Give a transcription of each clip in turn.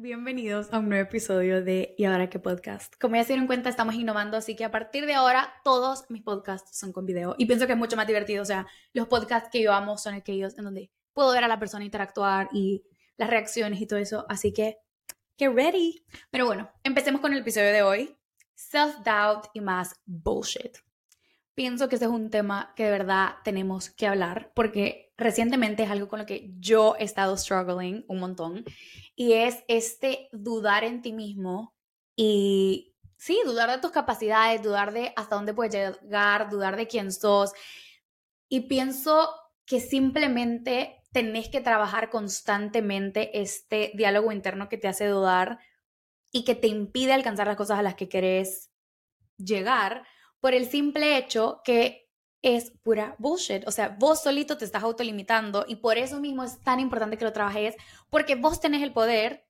Bienvenidos a un nuevo episodio de ¿Y ahora qué podcast? Como ya se dieron cuenta, estamos innovando, así que a partir de ahora todos mis podcasts son con video. Y pienso que es mucho más divertido. O sea, los podcasts que yo amo son aquellos en donde puedo ver a la persona interactuar y las reacciones y todo eso. Así que, get ready. Pero bueno, empecemos con el episodio de hoy. Self-doubt y más bullshit. Pienso que este es un tema que de verdad tenemos que hablar porque recientemente es algo con lo que yo he estado struggling un montón y es este dudar en ti mismo y sí, dudar de tus capacidades, dudar de hasta dónde puedes llegar, dudar de quién sos. Y pienso que simplemente tenés que trabajar constantemente este diálogo interno que te hace dudar y que te impide alcanzar las cosas a las que querés llegar por el simple hecho que es pura bullshit. O sea, vos solito te estás autolimitando y por eso mismo es tan importante que lo trabajes, porque vos tenés el poder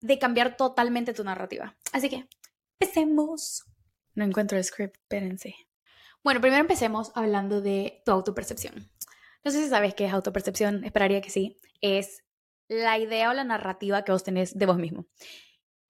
de cambiar totalmente tu narrativa. Así que, empecemos. No encuentro el script, espérense. Bueno, primero empecemos hablando de tu autopercepción. No sé si sabes qué es autopercepción, esperaría que sí. Es la idea o la narrativa que vos tenés de vos mismo.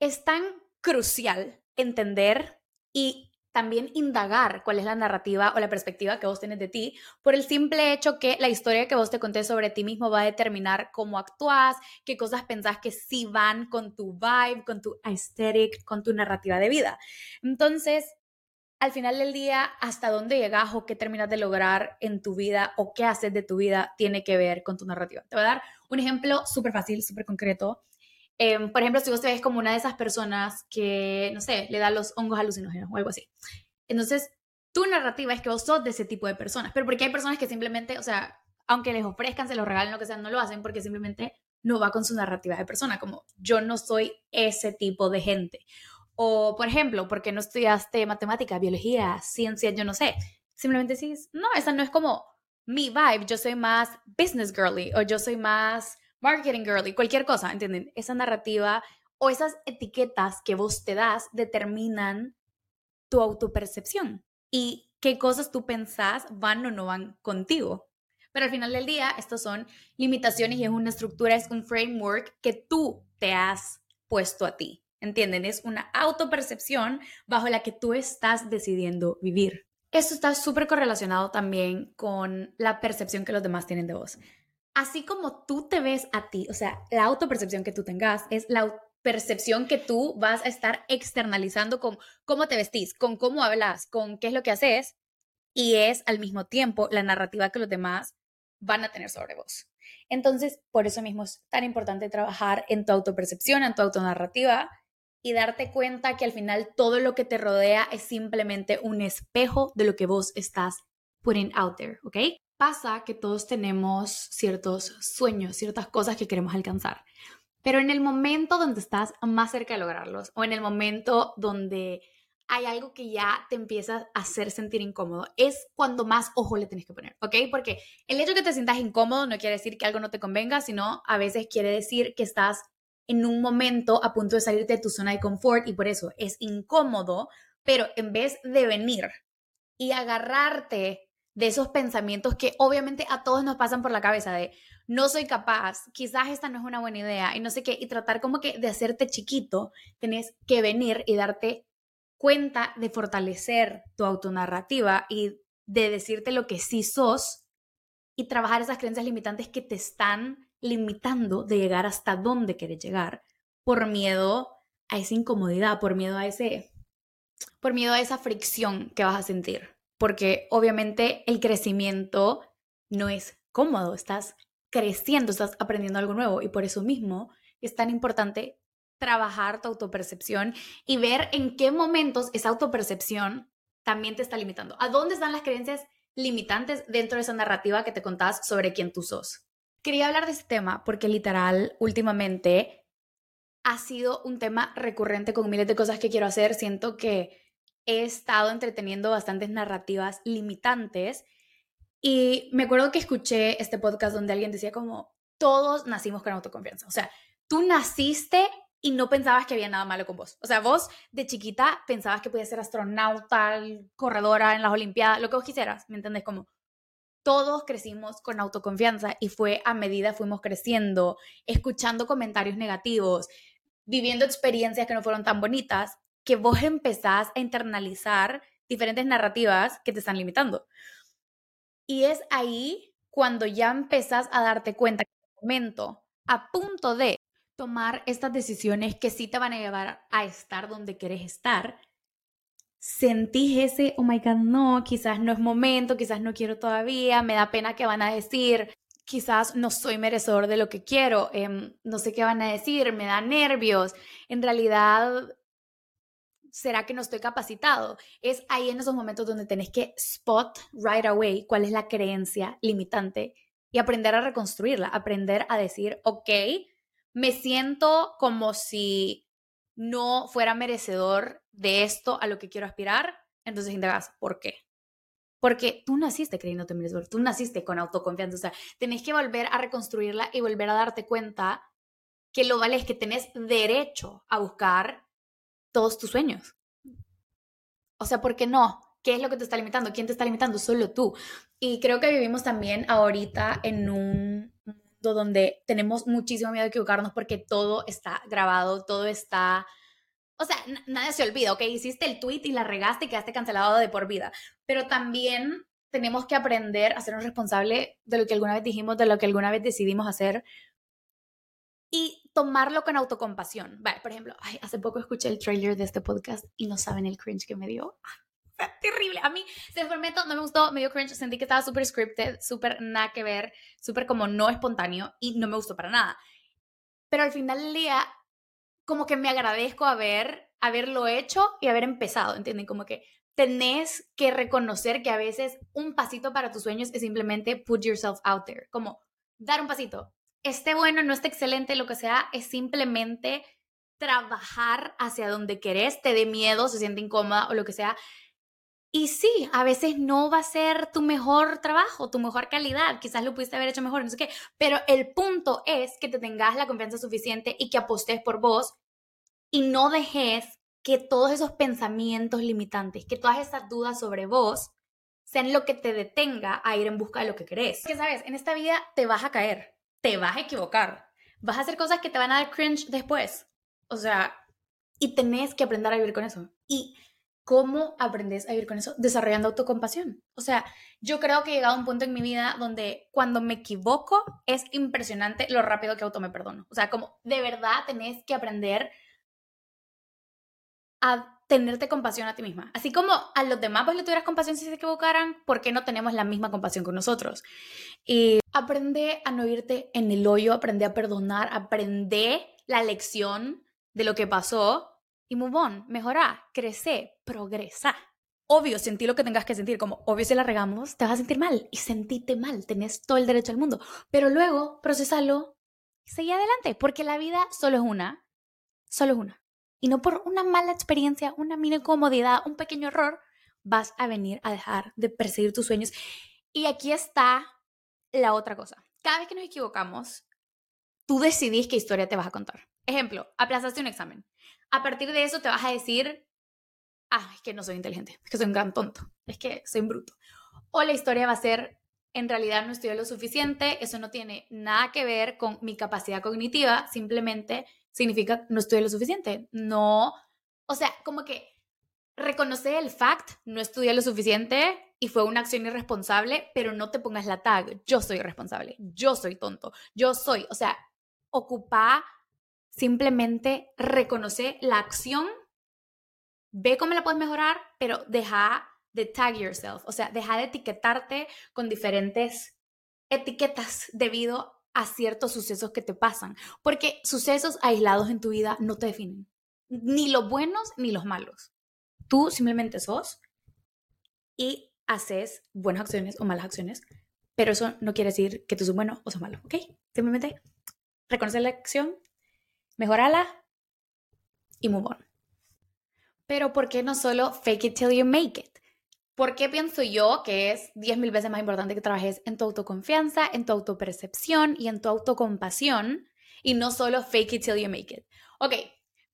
Es tan crucial entender y también indagar cuál es la narrativa o la perspectiva que vos tenés de ti, por el simple hecho que la historia que vos te contés sobre ti mismo va a determinar cómo actúas, qué cosas pensás que sí van con tu vibe, con tu aesthetic, con tu narrativa de vida. Entonces, al final del día, hasta dónde llegas o qué terminas de lograr en tu vida o qué haces de tu vida tiene que ver con tu narrativa. Te voy a dar un ejemplo súper fácil, súper concreto. Em, por ejemplo, si vos te ves como una de esas personas que, no sé, le da los hongos alucinógenos o algo así. Entonces, tu narrativa es que vos sos de ese tipo de personas, pero porque hay personas que simplemente, o sea, aunque les ofrezcan, se los regalen, lo que sea, no lo hacen porque simplemente no va con su narrativa de persona, como yo no soy ese tipo de gente. O, por ejemplo, porque no estudiaste matemática, biología, ciencia, yo no sé. Simplemente dices, no, esa no es como mi vibe, yo soy más business girly o yo soy más marketing girly, cualquier cosa, ¿entienden? Esa narrativa o esas etiquetas que vos te das determinan tu autopercepción y qué cosas tú pensás van o no van contigo. Pero al final del día, estos son limitaciones y es una estructura, es un framework que tú te has puesto a ti. ¿Entienden? Es una autopercepción bajo la que tú estás decidiendo vivir. Esto está súper correlacionado también con la percepción que los demás tienen de vos así como tú te ves a ti, o sea, la autopercepción que tú tengas es la percepción que tú vas a estar externalizando con cómo te vestís, con cómo hablas, con qué es lo que haces, y es al mismo tiempo la narrativa que los demás van a tener sobre vos. Entonces, por eso mismo es tan importante trabajar en tu autopercepción, en tu autonarrativa y darte cuenta que al final todo lo que te rodea es simplemente un espejo de lo que vos estás putting out there, ¿ok? Pasa que todos tenemos ciertos sueños, ciertas cosas que queremos alcanzar. Pero en el momento donde estás más cerca de lograrlos o en el momento donde hay algo que ya te empieza a hacer sentir incómodo, es cuando más ojo le tienes que poner, ¿ok? Porque el hecho de que te sientas incómodo no quiere decir que algo no te convenga, sino a veces quiere decir que estás en un momento a punto de salirte de tu zona de confort y por eso es incómodo, pero en vez de venir y agarrarte de esos pensamientos que obviamente a todos nos pasan por la cabeza de no soy capaz, quizás esta no es una buena idea y no sé qué, y tratar como que de hacerte chiquito, tenés que venir y darte cuenta de fortalecer tu autonarrativa y de decirte lo que sí sos y trabajar esas creencias limitantes que te están limitando de llegar hasta donde quieres llegar por miedo a esa incomodidad, por miedo a ese por miedo a esa fricción que vas a sentir porque obviamente el crecimiento no es cómodo, estás creciendo, estás aprendiendo algo nuevo y por eso mismo es tan importante trabajar tu autopercepción y ver en qué momentos esa autopercepción también te está limitando. ¿A dónde están las creencias limitantes dentro de esa narrativa que te contás sobre quién tú sos? Quería hablar de este tema porque literal últimamente ha sido un tema recurrente con miles de cosas que quiero hacer. Siento que he estado entreteniendo bastantes narrativas limitantes y me acuerdo que escuché este podcast donde alguien decía como, todos nacimos con autoconfianza. O sea, tú naciste y no pensabas que había nada malo con vos. O sea, vos de chiquita pensabas que podías ser astronauta, corredora en las Olimpiadas, lo que vos quisieras, ¿me entendés? Como todos crecimos con autoconfianza y fue a medida fuimos creciendo, escuchando comentarios negativos, viviendo experiencias que no fueron tan bonitas, que vos empezás a internalizar diferentes narrativas que te están limitando. Y es ahí cuando ya empezás a darte cuenta que el momento a punto de tomar estas decisiones que sí te van a llevar a estar donde quieres estar, sentís ese, oh my god, no, quizás no es momento, quizás no quiero todavía, me da pena que van a decir, quizás no soy merecedor de lo que quiero, em, no sé qué van a decir, me da nervios, en realidad, ¿será que no estoy capacitado? Es ahí en esos momentos donde tenés que spot right away cuál es la creencia limitante y aprender a reconstruirla, aprender a decir, ok, me siento como si no fuera merecedor de esto a lo que quiero aspirar, entonces indagas, ¿por qué? Porque tú naciste creyéndote merecedor, tú naciste con autoconfianza, o sea, tenés que volver a reconstruirla y volver a darte cuenta que lo vale es que tenés derecho a buscar todos tus sueños. O sea, ¿por qué no? ¿Qué es lo que te está limitando? ¿Quién te está limitando? Solo tú. Y creo que vivimos también ahorita en un mundo donde tenemos muchísimo miedo de equivocarnos porque todo está grabado, todo está... O sea, nadie se olvida, ¿ok? Hiciste el tweet y la regaste y quedaste cancelado de por vida. Pero también tenemos que aprender a sernos responsables de lo que alguna vez dijimos, de lo que alguna vez decidimos hacer y tomarlo con autocompasión. Vale, por ejemplo, hace poco escuché el trailer de este podcast y no saben el cringe que me dio terrible. A mí, se prometo, no me gustó, me dio cringe, sentí que estaba súper scripted, súper nada que ver, súper como no espontáneo y no me gustó para nada. Pero al final del día, como que me agradezco haber, haberlo hecho y haber empezado, ¿entienden? Como que tenés que reconocer que a veces un pasito para tus sueños es simplemente put yourself out there, como dar un pasito. Esté bueno, no esté excelente, lo que sea, es simplemente trabajar hacia donde querés, te dé miedo, se siente incómoda o lo que sea, y sí, a veces no va a ser tu mejor trabajo, tu mejor calidad, quizás lo pudiste haber hecho mejor, no sé qué, pero el punto es que te tengas la confianza suficiente y que apostes por vos y no dejes que todos esos pensamientos limitantes, que todas esas dudas sobre vos sean lo que te detenga a ir en busca de lo que querés. Que sabes, en esta vida te vas a caer, te vas a equivocar, vas a hacer cosas que te van a dar cringe después. O sea, y tenés que aprender a vivir con eso. Y ¿Cómo aprendes a vivir con eso? Desarrollando autocompasión. O sea, yo creo que he llegado a un punto en mi vida donde cuando me equivoco es impresionante lo rápido que auto me perdono. O sea, como de verdad tenés que aprender a tenerte compasión a ti misma. Así como a los demás pues le tuvieras compasión si se equivocaran, ¿por qué no tenemos la misma compasión con nosotros? Y aprende a no irte en el hoyo, aprende a perdonar, aprende la lección de lo que pasó y move on, mejora, crece, progresa. Obvio, sentí lo que tengas que sentir, como obvio si la regamos, te vas a sentir mal y sentite mal, tenés todo el derecho al mundo, pero luego procesalo y seguí adelante, porque la vida solo es una, solo es una. Y no por una mala experiencia, una mini incomodidad, un pequeño error, vas a venir a dejar de perseguir tus sueños. Y aquí está la otra cosa. Cada vez que nos equivocamos, tú decidís qué historia te vas a contar. Ejemplo, aplazaste un examen a partir de eso te vas a decir, ah, es que no soy inteligente, es que soy un gran tonto, es que soy un bruto. O la historia va a ser, en realidad no estudié lo suficiente, eso no tiene nada que ver con mi capacidad cognitiva, simplemente significa no estudié lo suficiente. No, o sea, como que reconoce el fact, no estudié lo suficiente y fue una acción irresponsable, pero no te pongas la tag, yo soy responsable, yo soy tonto, yo soy, o sea, ocupa Simplemente reconoce la acción, ve cómo la puedes mejorar, pero deja de tag yourself, o sea, deja de etiquetarte con diferentes etiquetas debido a ciertos sucesos que te pasan, porque sucesos aislados en tu vida no te definen, ni los buenos ni los malos. Tú simplemente sos y haces buenas acciones o malas acciones, pero eso no quiere decir que tú sos bueno o sos malo, ¿ok? Simplemente reconoce la acción, mejorala y move on. Pero ¿por qué no solo fake it till you make it? ¿Por qué pienso yo que es 10 mil veces más importante que trabajes en tu autoconfianza, en tu autopercepción y en tu autocompasión y no solo fake it till you make it? Ok,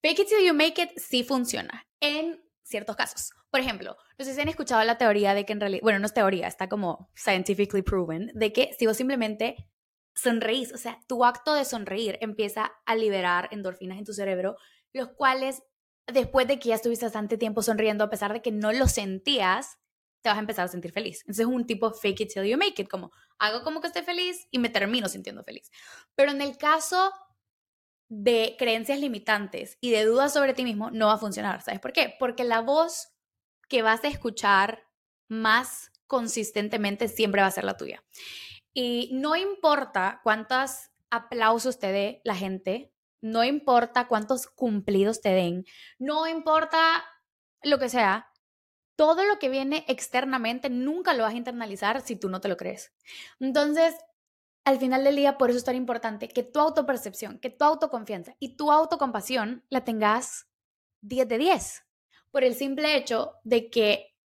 fake it till you make it sí funciona en ciertos casos. Por ejemplo, no sé si han escuchado la teoría de que en realidad, bueno, no es teoría, está como scientifically proven, de que si vos simplemente sonreís, o sea, tu acto de sonreír empieza a liberar endorfinas en tu cerebro, los cuales después de que ya estuviste bastante tiempo sonriendo, a pesar de que no lo sentías, te vas a empezar a sentir feliz. Entonces es un tipo fake it till you make it, como hago como que estoy feliz y me termino sintiendo feliz. Pero en el caso de creencias limitantes y de dudas sobre ti mismo, no va a funcionar. ¿Sabes por qué? Porque la voz que vas a escuchar más consistentemente siempre va a ser la tuya. Y no importa cuántos aplausos te dé la gente, no importa cuántos cumplidos te den, no importa lo que sea, todo lo que viene externamente nunca lo vas a internalizar si tú no te lo crees. Entonces, al final del día, por eso es tan importante que tu autopercepción, que tu autoconfianza y tu autocompasión la tengas 10 de 10. Por el simple hecho de que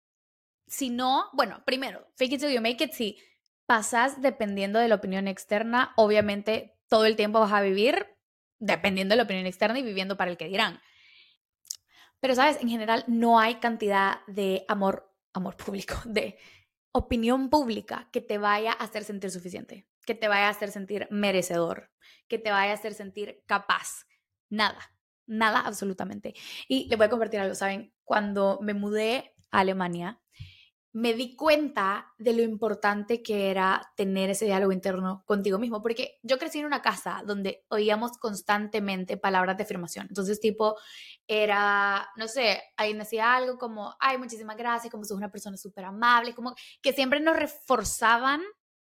si no, bueno, primero, fake it till you make it, si pasas dependiendo de la opinión externa, obviamente todo el tiempo vas a vivir dependiendo de la opinión externa y viviendo para el que dirán. Pero, ¿sabes? En general no hay cantidad de amor, amor público, de opinión pública que te vaya a hacer sentir suficiente, que te vaya a hacer sentir merecedor, que te vaya a hacer sentir capaz. Nada, nada absolutamente. Y le voy a compartir algo, ¿saben? Cuando me mudé a Alemania, me di cuenta de lo importante que era tener ese diálogo interno contigo mismo, porque yo crecí en una casa donde oíamos constantemente palabras de afirmación. Entonces, tipo, era, no sé, alguien decía algo como, ay, muchísimas gracias, como sos una persona súper amable, como que siempre nos reforzaban,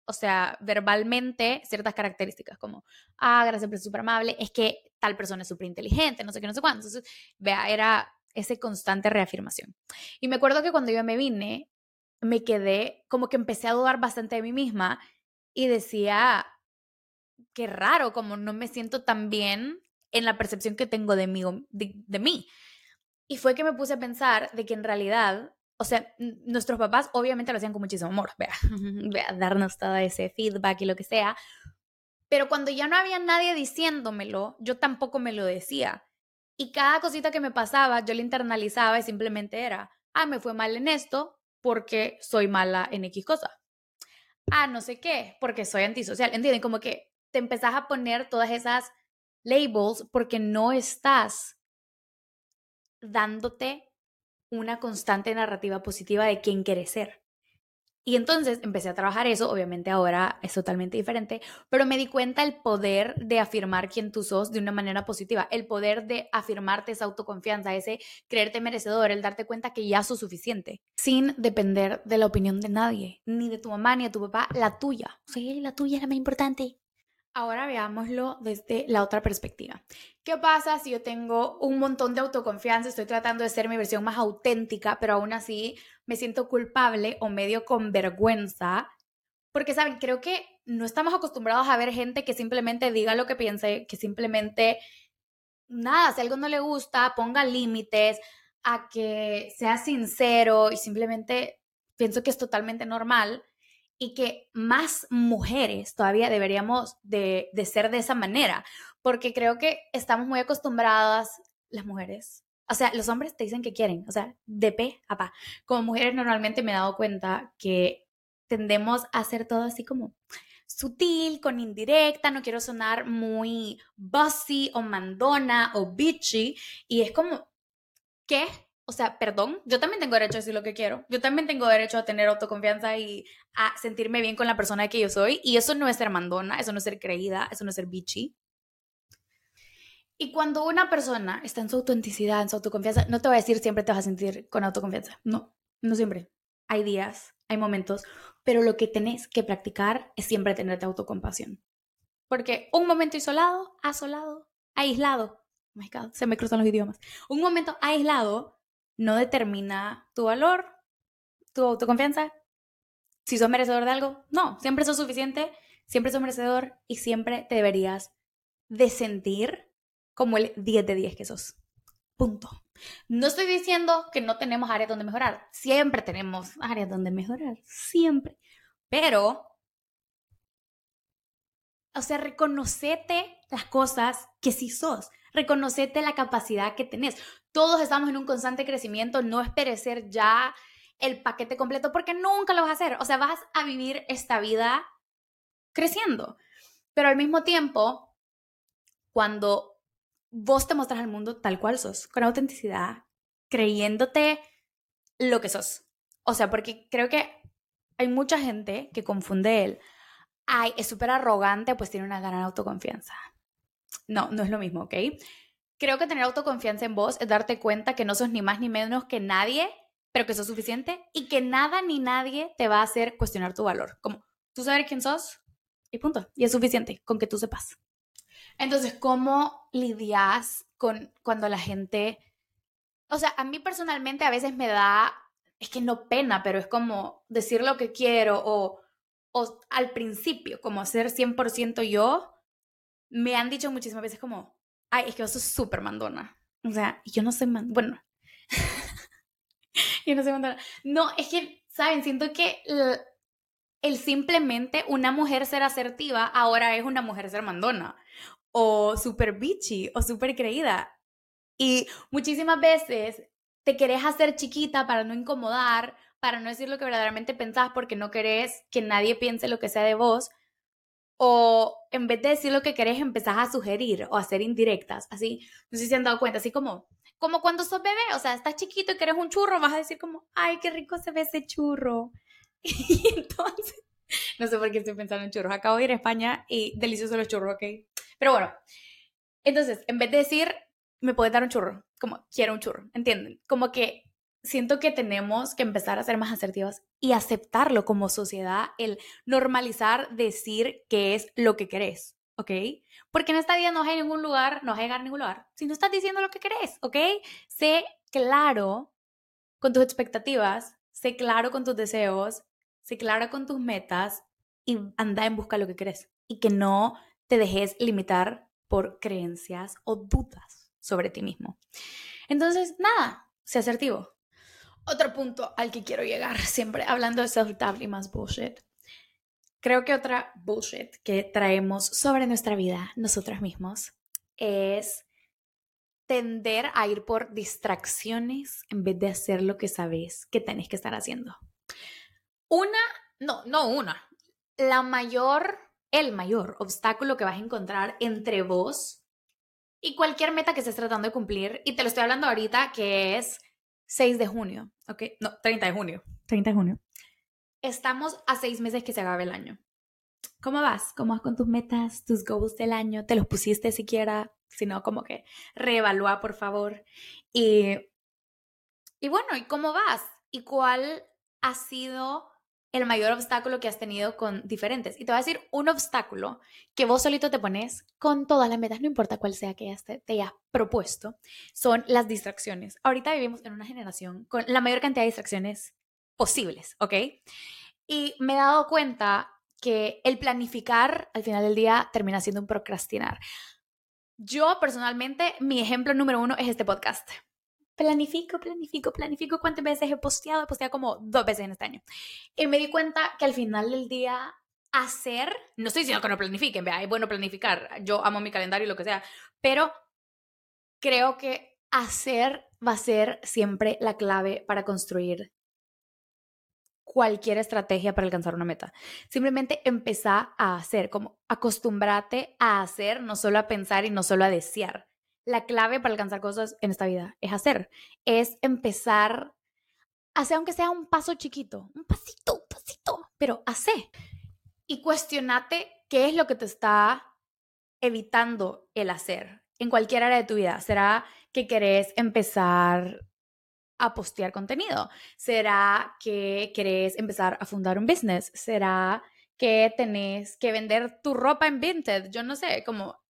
o sea, verbalmente, ciertas características, como, ah, gracias, pero súper amable, es que tal persona es súper inteligente, no sé qué, no sé cuánto. Entonces, vea, era ese constante reafirmación. Y me acuerdo que cuando yo me vine, me quedé, como que empecé a dudar bastante de mí misma y decía, qué raro, como no me siento tan bien en la percepción que tengo de mí, de, mí. Y fue que me puse a pensar de que en realidad, o sea, nuestros papás obviamente lo hacían con muchísimo amor, vea, vea, darnos todo ese feedback y lo que sea, pero cuando ya no había nadie diciéndomelo, yo tampoco me lo decía. Y cada cosita que me pasaba, yo la internalizaba y simplemente era, ah, me fue mal en esto, porque soy mala en X cosa. Ah, no sé qué, porque soy antisocial. ¿Entienden? Como que te empezás a poner todas esas labels porque no estás dándote una constante narrativa positiva de quién quieres ser. Y entonces empecé a trabajar eso, obviamente ahora es totalmente diferente, pero me di cuenta el poder de afirmar quién tú sos de una manera positiva, el poder de afirmarte esa autoconfianza, ese creerte merecedor, el darte cuenta que ya sos suficiente, sin depender de la opinión de nadie, ni de tu mamá, ni de tu papá, la tuya. Sí, la tuya es la más importante. Ahora veámoslo desde la otra perspectiva. ¿Qué pasa si yo tengo un montón de autoconfianza, estoy tratando de ser mi versión más auténtica, pero aún así me siento culpable o medio con vergüenza? Porque, ¿saben? Creo que no estamos acostumbrados a ver gente que simplemente diga lo que piense, que simplemente, nada, si algo no le gusta, ponga límites, a que sea sincero y simplemente pienso que es totalmente normal y que más mujeres todavía deberíamos de, ser de esa manera, porque creo que estamos muy acostumbradas, las mujeres, o sea, los hombres te dicen que quieren, o sea, de pe a pa. Como mujeres normalmente me he dado cuenta que tendemos a hacer todo así como sutil, con indirecta, no quiero sonar muy bossy o mandona o bitchy, y es como, ¿qué? O sea, perdón, yo también tengo derecho a decir lo que quiero. Yo también tengo derecho a tener autoconfianza y a sentirme bien con la persona que yo soy. Y eso no es ser mandona, eso no es ser creída, eso no es ser bitchy. Y cuando una persona está en su autenticidad, en su autoconfianza, no te va a decir siempre te vas a sentir con autoconfianza. No, no siempre. Hay días, hay momentos, pero lo que tenés que practicar es siempre tenerte autocompasión. Porque un momento isolado, asolado, aislado, oh my God, se me cruzan los idiomas. Un momento aislado no determina tu valor, tu autoconfianza. Si sos merecedor de algo, no, siempre sos suficiente, siempre sos merecedor y siempre te deberías de sentir como el 10 de 10 que sos. Punto. No estoy diciendo que no tenemos áreas donde mejorar. Siempre tenemos áreas donde mejorar. Siempre. Pero, o sea, reconocete las cosas que sí sos. Reconocete la capacidad que tenés. Todos estamos en un constante crecimiento, no esperes ser ya el paquete completo porque nunca lo vas a hacer. O sea, vas a vivir esta vida creciendo. Pero al mismo tiempo, cuando vos te muestras al mundo tal cual sos, con autenticidad, creyéndote lo que sos. O sea, porque creo que hay mucha gente que confunde él. Ay, es súper arrogante, pues tiene una gran autoconfianza. No, no es lo mismo, ¿ok? Creo que tener autoconfianza en vos es darte cuenta que no sos ni más ni menos que nadie, pero que sos suficiente y que nada ni nadie te va a hacer cuestionar tu valor. Como tú sabes quién sos y punto. Y es suficiente con que tú sepas. Entonces, ¿cómo lidias con cuando la gente... O sea, a mí personalmente a veces me da, es que no pena, pero es como decir lo que quiero o, o al principio, como ser 100% yo, me han dicho muchísimas veces como, ay, es que vos sos súper mandona. O sea, yo no sé, man bueno, yo no sé mandona. No, es que, ¿saben? Siento que el simplemente una mujer ser asertiva ahora es una mujer ser mandona o súper bitchy o súper creída. Y muchísimas veces te querés hacer chiquita para no incomodar, para no decir lo que verdaderamente pensás porque no querés que nadie piense lo que sea de vos. O en vez de decir lo que querés, empezás a sugerir o a hacer indirectas. Así, no sé si se han dado cuenta, así como, como cuando sos bebé, o sea, estás chiquito y querés un churro, vas a decir como, ay, qué rico se ve ese churro. Y entonces, no sé por qué estoy pensando en churros. Acabo de ir a España y deliciosos los churros, ¿ok? Pero bueno, entonces, en vez de decir, me puedes dar un churro, como quiero un churro, ¿entienden? Como que siento que tenemos que empezar a ser más asertivas y aceptarlo como sociedad, el normalizar decir qué es lo que querés, ¿ok? Porque en esta vida no hay ningún lugar, no vas a llegar a ningún lugar si no estás diciendo lo que querés, ¿ok? Sé claro con tus expectativas, sé claro con tus deseos, sé claro con tus metas y anda en busca de lo que querés y que no te dejes limitar por creencias o dudas sobre ti mismo. Entonces, nada, sé asertivo. Otro punto al que quiero llegar, siempre hablando de self-doubt y más bullshit. Creo que otra bullshit que traemos sobre nuestra vida, nosotras mismos, es tender a ir por distracciones en vez de hacer lo que sabes que tenés que estar haciendo. Una, no, no una, la mayor el mayor obstáculo que vas a encontrar entre vos y cualquier meta que estés tratando de cumplir. Y te lo estoy hablando ahorita que es 6 de junio, ¿ok? No, 30 de junio. 30 de junio. Estamos a seis meses que se acabe el año. ¿Cómo vas? ¿Cómo vas con tus metas, tus goals del año? ¿Te los pusiste siquiera? Si no, como que reevalúa, por favor. Y, y bueno, ¿y cómo vas? ¿Y cuál ha sido el mayor obstáculo que has tenido con diferentes. Y te voy a decir un obstáculo que vos solito te pones con todas las metas, no importa cuál sea que te, te hayas propuesto, son las distracciones. Ahorita vivimos en una generación con la mayor cantidad de distracciones posibles, ¿ok? Y me he dado cuenta que el planificar al final del día termina siendo un procrastinar. Yo personalmente, mi ejemplo número uno es este podcast planifico, planifico, planifico cuántas veces he posteado, he posteado como dos veces en este año. Y me di cuenta que al final del día hacer, no estoy diciendo que no planifiquen, vea, es bueno planificar, yo amo mi calendario y lo que sea, pero creo que hacer va a ser siempre la clave para construir cualquier estrategia para alcanzar una meta. Simplemente empezar a hacer, como acostumbrate a hacer, no solo a pensar y no solo a desear la clave para alcanzar cosas en esta vida es hacer, es empezar, hacer aunque sea un paso chiquito, un pasito, un pasito, pero hace. Y cuestionate qué es lo que te está evitando el hacer en cualquier área de tu vida. ¿Será que querés empezar a postear contenido? ¿Será que querés empezar a fundar un business? ¿Será que tenés que vender tu ropa en Vinted? Yo no sé, como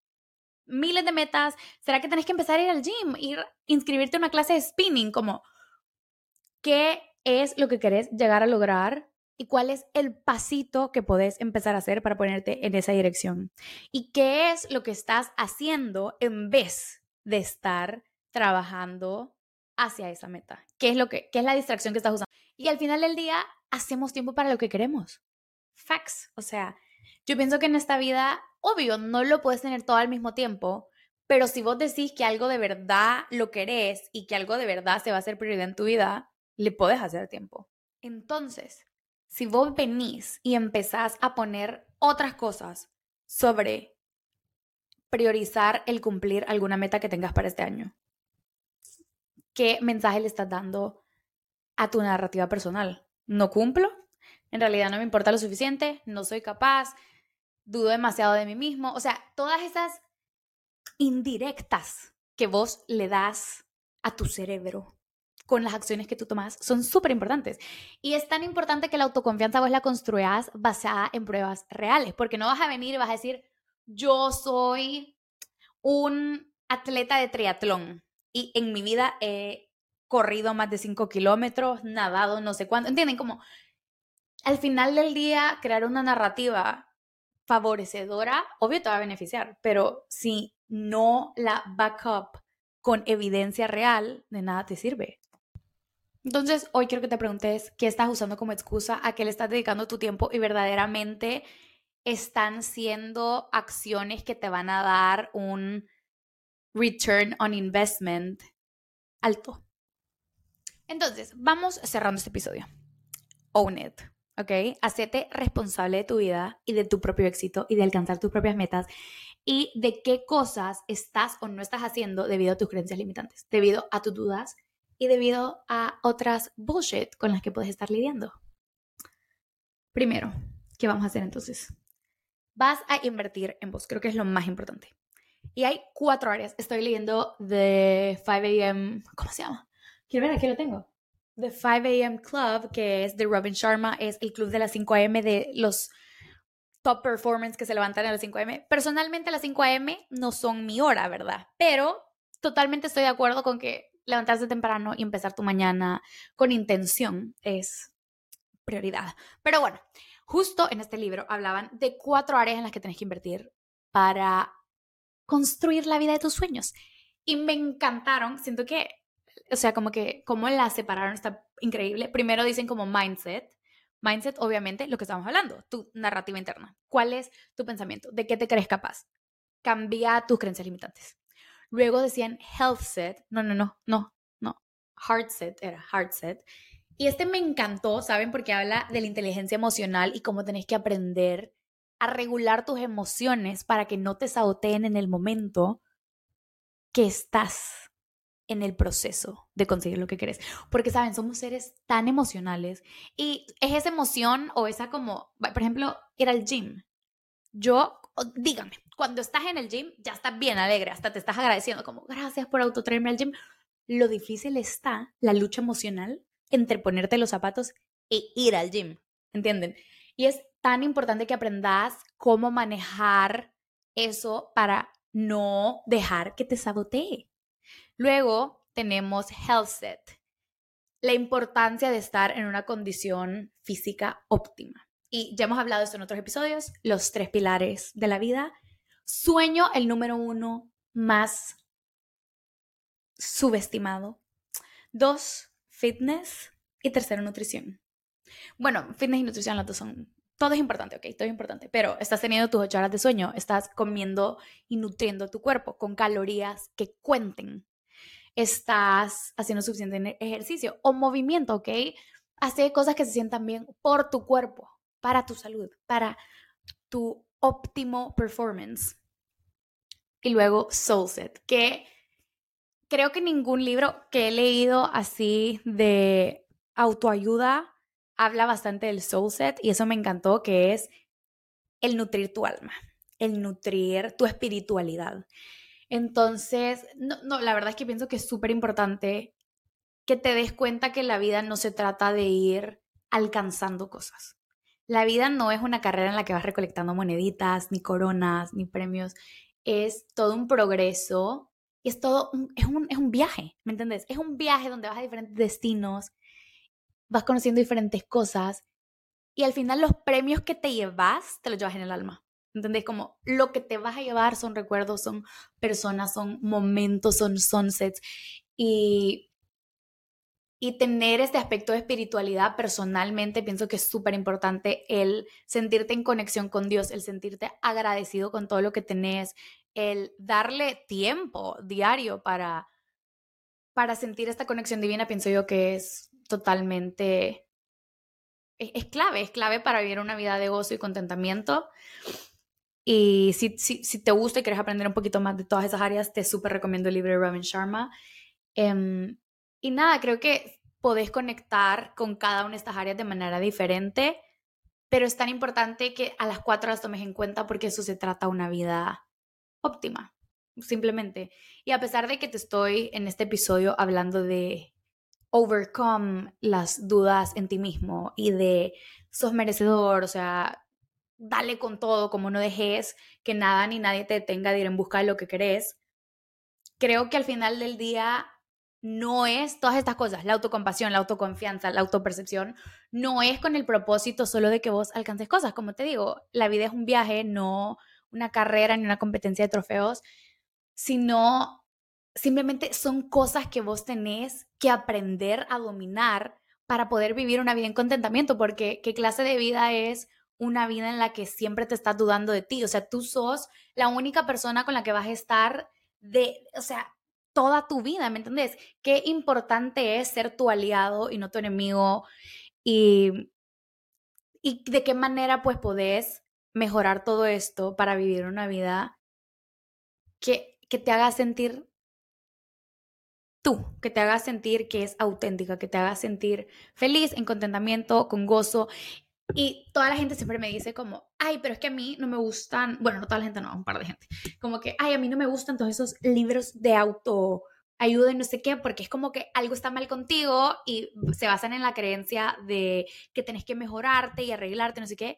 miles de metas. ¿Será que tenés que empezar a ir al gym, ir inscribirte a una clase de spinning? Como, ¿qué es lo que querés llegar a lograr? ¿Y cuál es el pasito que podés empezar a hacer para ponerte en esa dirección? ¿Y qué es lo que estás haciendo en vez de estar trabajando hacia esa meta? ¿Qué es, lo que, qué es la distracción que estás usando? Y al final del día, hacemos tiempo para lo que queremos. Facts. O sea, yo pienso que en esta vida Obvio, no lo puedes tener todo al mismo tiempo, pero si vos decís que algo de verdad lo querés y que algo de verdad se va a hacer prioridad en tu vida, le puedes hacer tiempo. Entonces, si vos venís y empezás a poner otras cosas sobre priorizar el cumplir alguna meta que tengas para este año. ¿Qué mensaje le estás dando a tu narrativa personal? ¿No cumplo? En realidad no me importa lo suficiente, no soy capaz, dudo demasiado de mí mismo. O sea, todas esas indirectas que vos le das a tu cerebro con las acciones que tú tomas son súper importantes. Y es tan importante que la autoconfianza vos la construyas basada en pruebas reales, porque no vas a venir y vas a decir, yo soy un atleta de triatlón y en mi vida he corrido más de 5 kilómetros, nadado no sé cuánto, ¿entienden? Como al final del día crear una narrativa favorecedora, obvio te va a beneficiar, pero si no la backup con evidencia real, de nada te sirve. Entonces, hoy quiero que te preguntes qué estás usando como excusa, a qué le estás dedicando tu tiempo y verdaderamente están siendo acciones que te van a dar un return on investment alto. Entonces, vamos cerrando este episodio. Own it, ¿ok? Hacete responsable de tu vida y de tu propio éxito y de alcanzar tus propias metas y de qué cosas estás o no estás haciendo debido a tus creencias limitantes, debido a tus dudas y debido a otras bullshit con las que puedes estar lidiando. Primero, ¿qué vamos a hacer entonces? Vas a invertir en vos, creo que es lo más importante. Y hay cuatro áreas. Estoy leyendo The 5 a.m. ¿Cómo se llama? Quiero ver, aquí lo tengo. The 5 a.m. Club, que es de Robin Sharma, es el club de las 5 a.m. de los top performance que se levantan a las 5 a.m. Personalmente las 5 a.m. no son mi hora, ¿verdad? Pero totalmente estoy de acuerdo con que levantarse temprano y empezar tu mañana con intención es prioridad. Pero bueno, justo en este libro hablaban de cuatro áreas en las que tenés que invertir para construir la vida de tus sueños. Y me encantaron, siento que, o sea, como que cómo las separaron está increíble. Primero dicen como mindset. Mindset, obviamente, lo que estamos hablando, tu narrativa interna. ¿Cuál es tu pensamiento? ¿De qué te crees capaz? Cambia tus creencias limitantes. Luego decían health set. No, no, no, no, no. Heart set era heart set. Y este me encantó, ¿saben? Porque habla de la inteligencia emocional y cómo tenés que aprender a regular tus emociones para que no te saboteen en el momento que estás en el proceso de conseguir lo que quieres. Porque, ¿saben? Somos seres tan emocionales y es esa emoción o esa como, por ejemplo, ir al gym. Yo, dígame, cuando estás en el gym ya estás bien alegre, hasta te estás agradeciendo como gracias por autotraerme al gym. Lo difícil está la lucha emocional entre ponerte los zapatos e ir al gym, ¿entienden? Y es tan importante que aprendas cómo manejar eso para no dejar que te sabotee. Luego tenemos health set, la importancia de estar en una condición física óptima. Y ya hemos hablado de esto en otros episodios, los tres pilares de la vida Sueño, el número uno más subestimado. Dos, fitness. Y tercero, nutrición. Bueno, fitness y nutrición, las dos son. Todo es importante, ok, todo es importante. Pero estás teniendo tus ocho horas de sueño, estás comiendo y nutriendo tu cuerpo con calorías que cuenten. Estás haciendo suficiente ejercicio o movimiento, ok. Hace cosas que se sientan bien por tu cuerpo, para tu salud, para tu óptimo performance y luego Soulset, que creo que ningún libro que he leído así de autoayuda habla bastante del Soulset y eso me encantó, que es el nutrir tu alma, el nutrir tu espiritualidad. Entonces, no, la verdad es que pienso que es súper importante que te des cuenta que la vida no se trata de ir alcanzando cosas. La vida no es una carrera en la que vas recolectando moneditas, ni coronas, ni premios es todo un progreso y es todo, un, es, un, es un viaje, ¿me entiendes? Es un viaje donde vas a diferentes destinos, vas conociendo diferentes cosas y al final los premios que te llevas, te los llevas en el alma. ¿Entendés? Como lo que te vas a llevar son recuerdos, son personas, son momentos, son sunsets. Y y tener este aspecto de espiritualidad personalmente pienso que es súper importante el sentirte en conexión con Dios, el sentirte agradecido con todo lo que tenés, el darle tiempo diario para, para sentir esta conexión divina, pienso yo que es totalmente, es, es clave, es clave para vivir una vida de gozo y contentamiento. Y si, si, te gusta y quieres aprender un poquito más de todas esas áreas, te súper recomiendo el libro de Robin Sharma. Em, y nada, creo que podés conectar con cada una de estas áreas de manera diferente, pero es tan importante que a las cuatro las tomes en cuenta porque eso se trata una vida óptima, simplemente. Y a pesar de que te estoy en este episodio hablando de overcome las dudas en ti mismo y de sos merecedor, o sea, dale con todo, como no dejes que nada ni nadie te detenga de ir en busca de lo que querés. Creo que al final del día no es todas estas cosas, la autocompasión, la autoconfianza, la autopercepción, no es con el propósito solo de que vos alcances cosas. Como te digo, la vida es un viaje, no una carrera ni una competencia de trofeos, sino simplemente son cosas que vos tenés que aprender a dominar para poder vivir una vida en contentamiento, porque ¿qué clase de vida es una vida en la que siempre te estás dudando de ti. O sea, tú sos la única persona con la que vas a estar de, o sea, toda tu vida, ¿me entiendes? Qué importante es ser tu aliado y no tu enemigo y, y de qué manera pues podés mejorar todo esto para vivir una vida que, que te haga sentir tú, que te haga sentir que es auténtica, que te haga sentir feliz, en contentamiento, con gozo y toda la gente siempre me dice como, ay, pero es que a mí no me gustan, bueno, no toda la gente, no, un par de gente, como que, ay, a mí no me gustan todos esos libros de auto ayuda y no sé qué, porque es como que algo está mal contigo y se basan en la creencia de que tenés que mejorarte y arreglarte, no sé qué.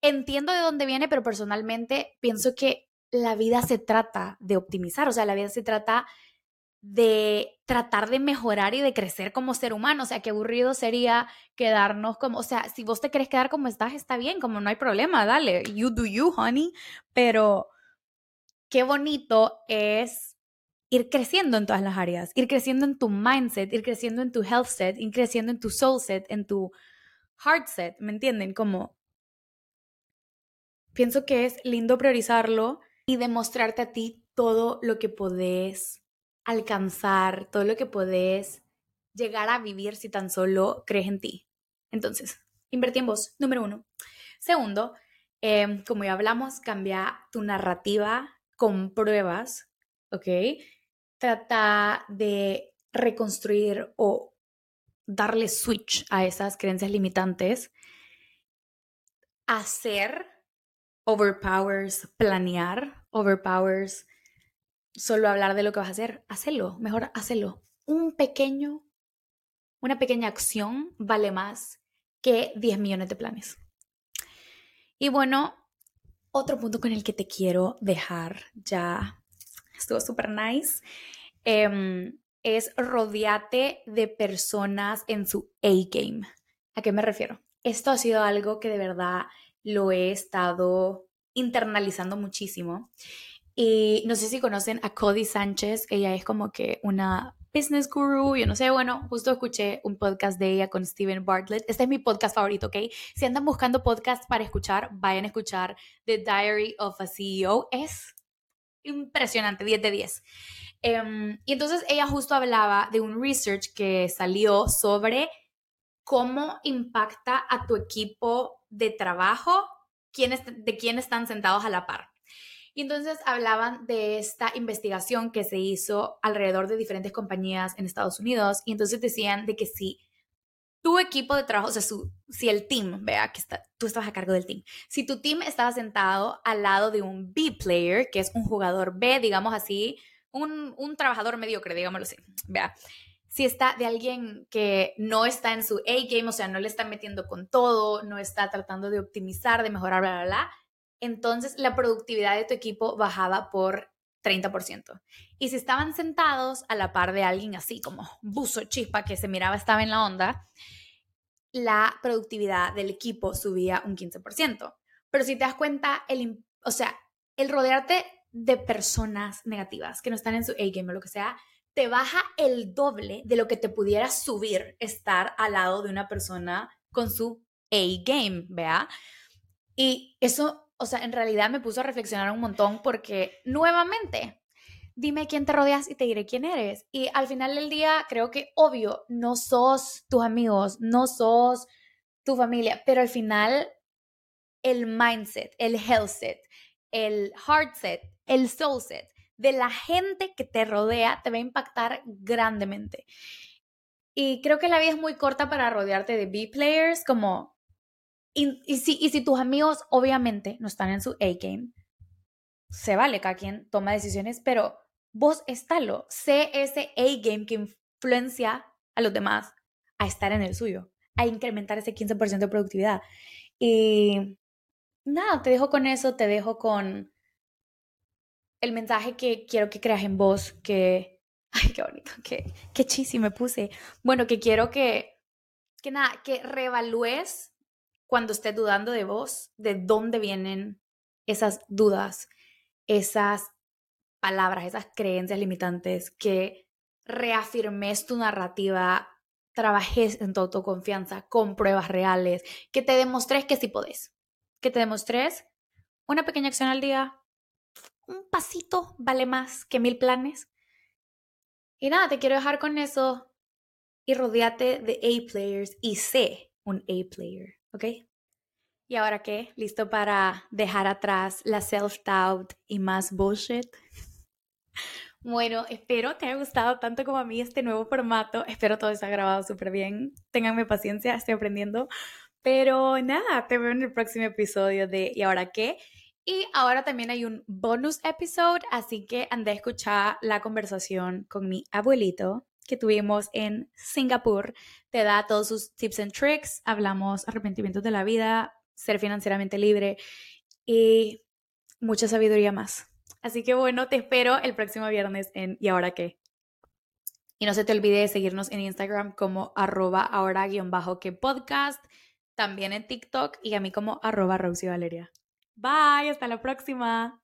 Entiendo de dónde viene, pero personalmente pienso que la vida se trata de optimizar, o sea, la vida se trata de tratar de mejorar y de crecer como ser humano. O sea, qué aburrido sería quedarnos como, o sea, si vos te querés quedar como estás, está bien, como no hay problema, dale, you do you, honey. Pero qué bonito es ir creciendo en todas las áreas, ir creciendo en tu mindset, ir creciendo en tu health set, ir creciendo en tu soul set, en tu heart set, ¿me entienden? Como pienso que es lindo priorizarlo y demostrarte a ti todo lo que podés alcanzar, todo lo que podés llegar a vivir si tan solo crees en ti. Entonces, invertí en vos, número uno. Segundo, em, como ya hablamos, cambia tu narrativa con pruebas, ¿ok? Trata de reconstruir o darle switch a esas creencias limitantes. Hacer overpowers planear, overpowers solo hablar de lo que vas a hacer, hazlo, mejor hazlo. Un pequeño, una pequeña acción vale más que 10 millones de planes. Y bueno, otro punto con el que te quiero dejar, ya estuvo súper nice, em, es rodeate de personas en su A-game. ¿A qué me refiero? Esto ha sido algo que de verdad lo he estado internalizando muchísimo y no sé si conocen a Cody Sánchez, ella es como que una business guru, yo no sé, bueno, justo escuché un podcast de ella con Steven Bartlett. Este es mi podcast favorito, ¿ok? Si andan buscando podcast para escuchar, vayan a escuchar The Diary of a CEO. Es impresionante, 10 de 10. Em, y entonces ella justo hablaba de un research que salió sobre cómo impacta a tu equipo de trabajo de quién están sentados a la par. Y entonces hablaban de esta investigación que se hizo alrededor de diferentes compañías en Estados Unidos y entonces decían de que si tu equipo de trabajo, o sea, si el team, vea que está, tú estabas a cargo del team, si tu team estaba sentado al lado de un B player, que es un jugador B, digamos así, un, un trabajador mediocre, digámoslo así, vea, si está de alguien que no está en su A-game, o sea, no le está metiendo con todo, no está tratando de optimizar, de mejorar, bla, bla, bla, entonces la productividad de tu equipo bajaba por 30%. Y si estaban sentados a la par de alguien así como buzo chispa que se miraba estaba en la onda, la productividad del equipo subía un 15%. Pero si te das cuenta, el, o sea, el rodearte de personas negativas que no están en su A-game o lo que sea, te baja el doble de lo que te pudiera subir estar al lado de una persona con su A-game, ¿vea? Y eso o sea, en realidad me puso a reflexionar un montón porque nuevamente, dime quién te rodeas y te diré quién eres. Y al final del día, creo que obvio, no sos tus amigos, no sos tu familia, pero al final el mindset, el health set, el heart set, el soul set de la gente que te rodea te va a impactar grandemente. Y creo que la vida es muy corta para rodearte de B-players, como... Y, si, y si tus amigos obviamente no están en su A-game, se vale, cada quien toma decisiones, pero vos estálo, sé ese A-game que influencia a los demás a estar en el suyo, a incrementar ese 15% de productividad. Y nada, te dejo con eso, te dejo con el mensaje que quiero que creas en vos, que, ay, qué bonito, que, qué chisi me puse. Bueno, que quiero que, que nada, que reevalúes cuando estés dudando de vos, de dónde vienen esas dudas, esas palabras, esas creencias limitantes, que reafirmes tu narrativa, trabajes en tu autoconfianza con pruebas reales, que te demostres que sí podés, que te demostres una pequeña acción al día, un pasito vale más que mil planes. Y nada, te quiero dejar con eso y rodeate de A-players y sé un A-player, ¿ok? ¿Y ahora qué? ¿Listo para dejar atrás la self-doubt y más bullshit? Bueno, espero te haya gustado tanto como a mí este nuevo formato. Espero todo está grabado súper bien. Ténganme paciencia, estoy aprendiendo. Pero nada, te veo en el próximo episodio de ¿Y ahora qué? Y ahora también hay un bonus episode, así que andé a escuchar la conversación con mi abuelito que tuvimos en Singapur. Te da todos sus tips and tricks. Hablamos arrepentimientos de la vida, ser financieramente libre y mucha sabiduría más. Así que bueno, te espero el próximo viernes en ¿Y ahora qué? Y no se te olvide de seguirnos en Instagram como arroba ahora guion bajo que podcast, también en TikTok y a mí como arroba Roxy Valeria. Bye, hasta la próxima.